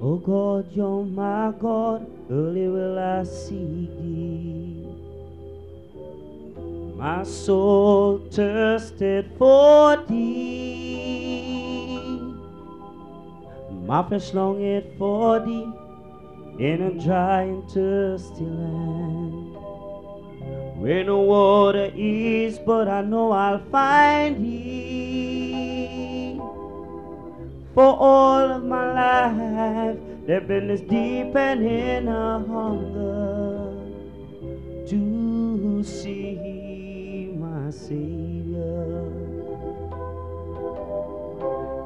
Oh God, you're my God, early will I seek thee. My soul thirsted for thee. My flesh longed for thee in a dry and thirsty land. Where no water is, but I know I'll find thee. For all of my life, there's been this deep and inner hunger to see my Savior.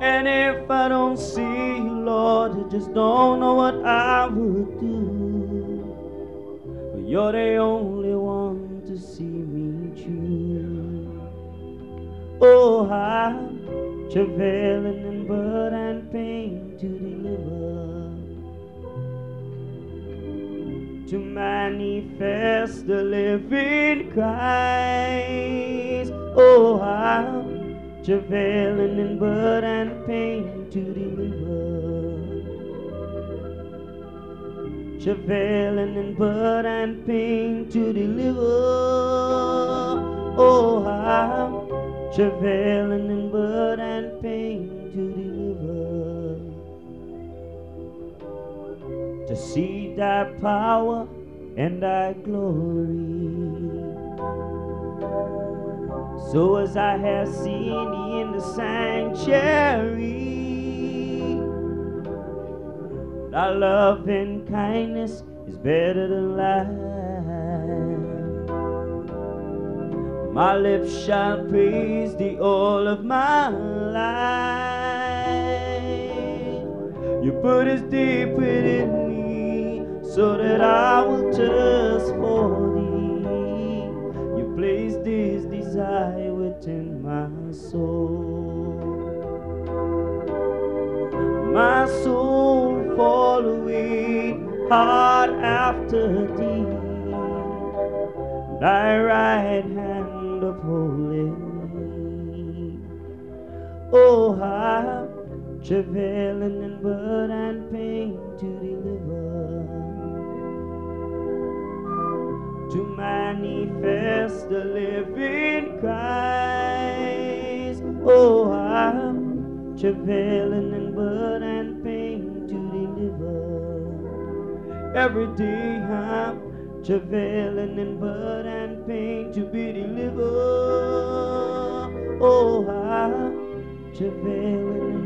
And if I don't see you, Lord, I just don't know what I would do. But you're the only one to see me through. Oh, I'm travailing in blood and pain to deliver. To manifest the living Christ. Oh, I'm travailing in blood and pain to deliver. Travailing in blood and pain to deliver. Oh, I'm travailing in blood and pain to deliver. To see thy power and thy glory. So as I have seen thee in the sanctuary, thy love and kindness is better than life. My lips shall praise thee all of my life. You put us deep within me so that I will thirst for thee. You place this desire within my soul. My soul following hard after thee. Thy right hand upholding me. Oh, I'm travailing in burden and pain to deliver to manifest the living Christ. Oh, I'm travailing in burden and pain to deliver. Every day I'm travailing in blood and pain to be delivered. Oh, I'm travailing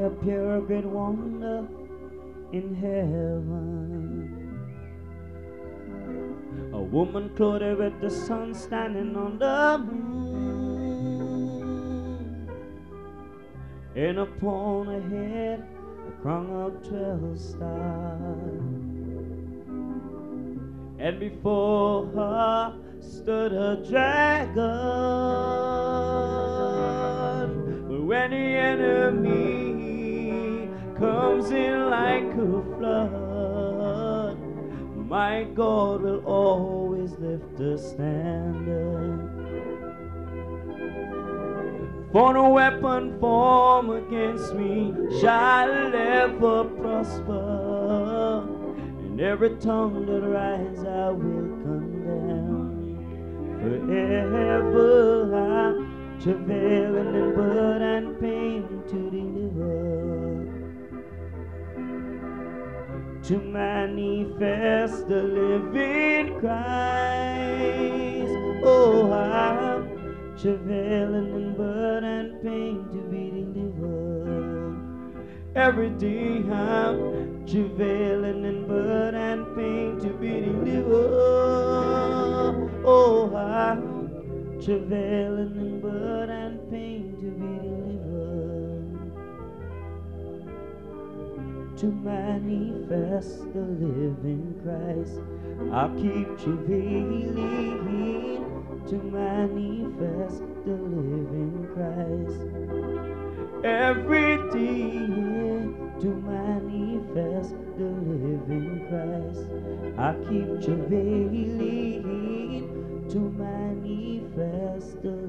Yeah, pure great wonder in heaven. A woman clothed with the sun standing on the moon. And upon her head a crown of twelve stars. And before her stood a dragon. But when the enemy comes in like a flood, my God will always lift the standard. For no weapon formed against me shall ever prosper, and every tongue that rises I will condemn. Forever I'm travailing and to manifest the living Christ. Oh, I'm travailing in burden and pain to be delivered. Every day I'm travailing in burden and pain to be delivered. Oh, I'm travailing in burden and pain to manifest the living Christ. I'll keep travailing to manifest the living Christ. Every day to manifest the living Christ. I keep travailing to manifest the.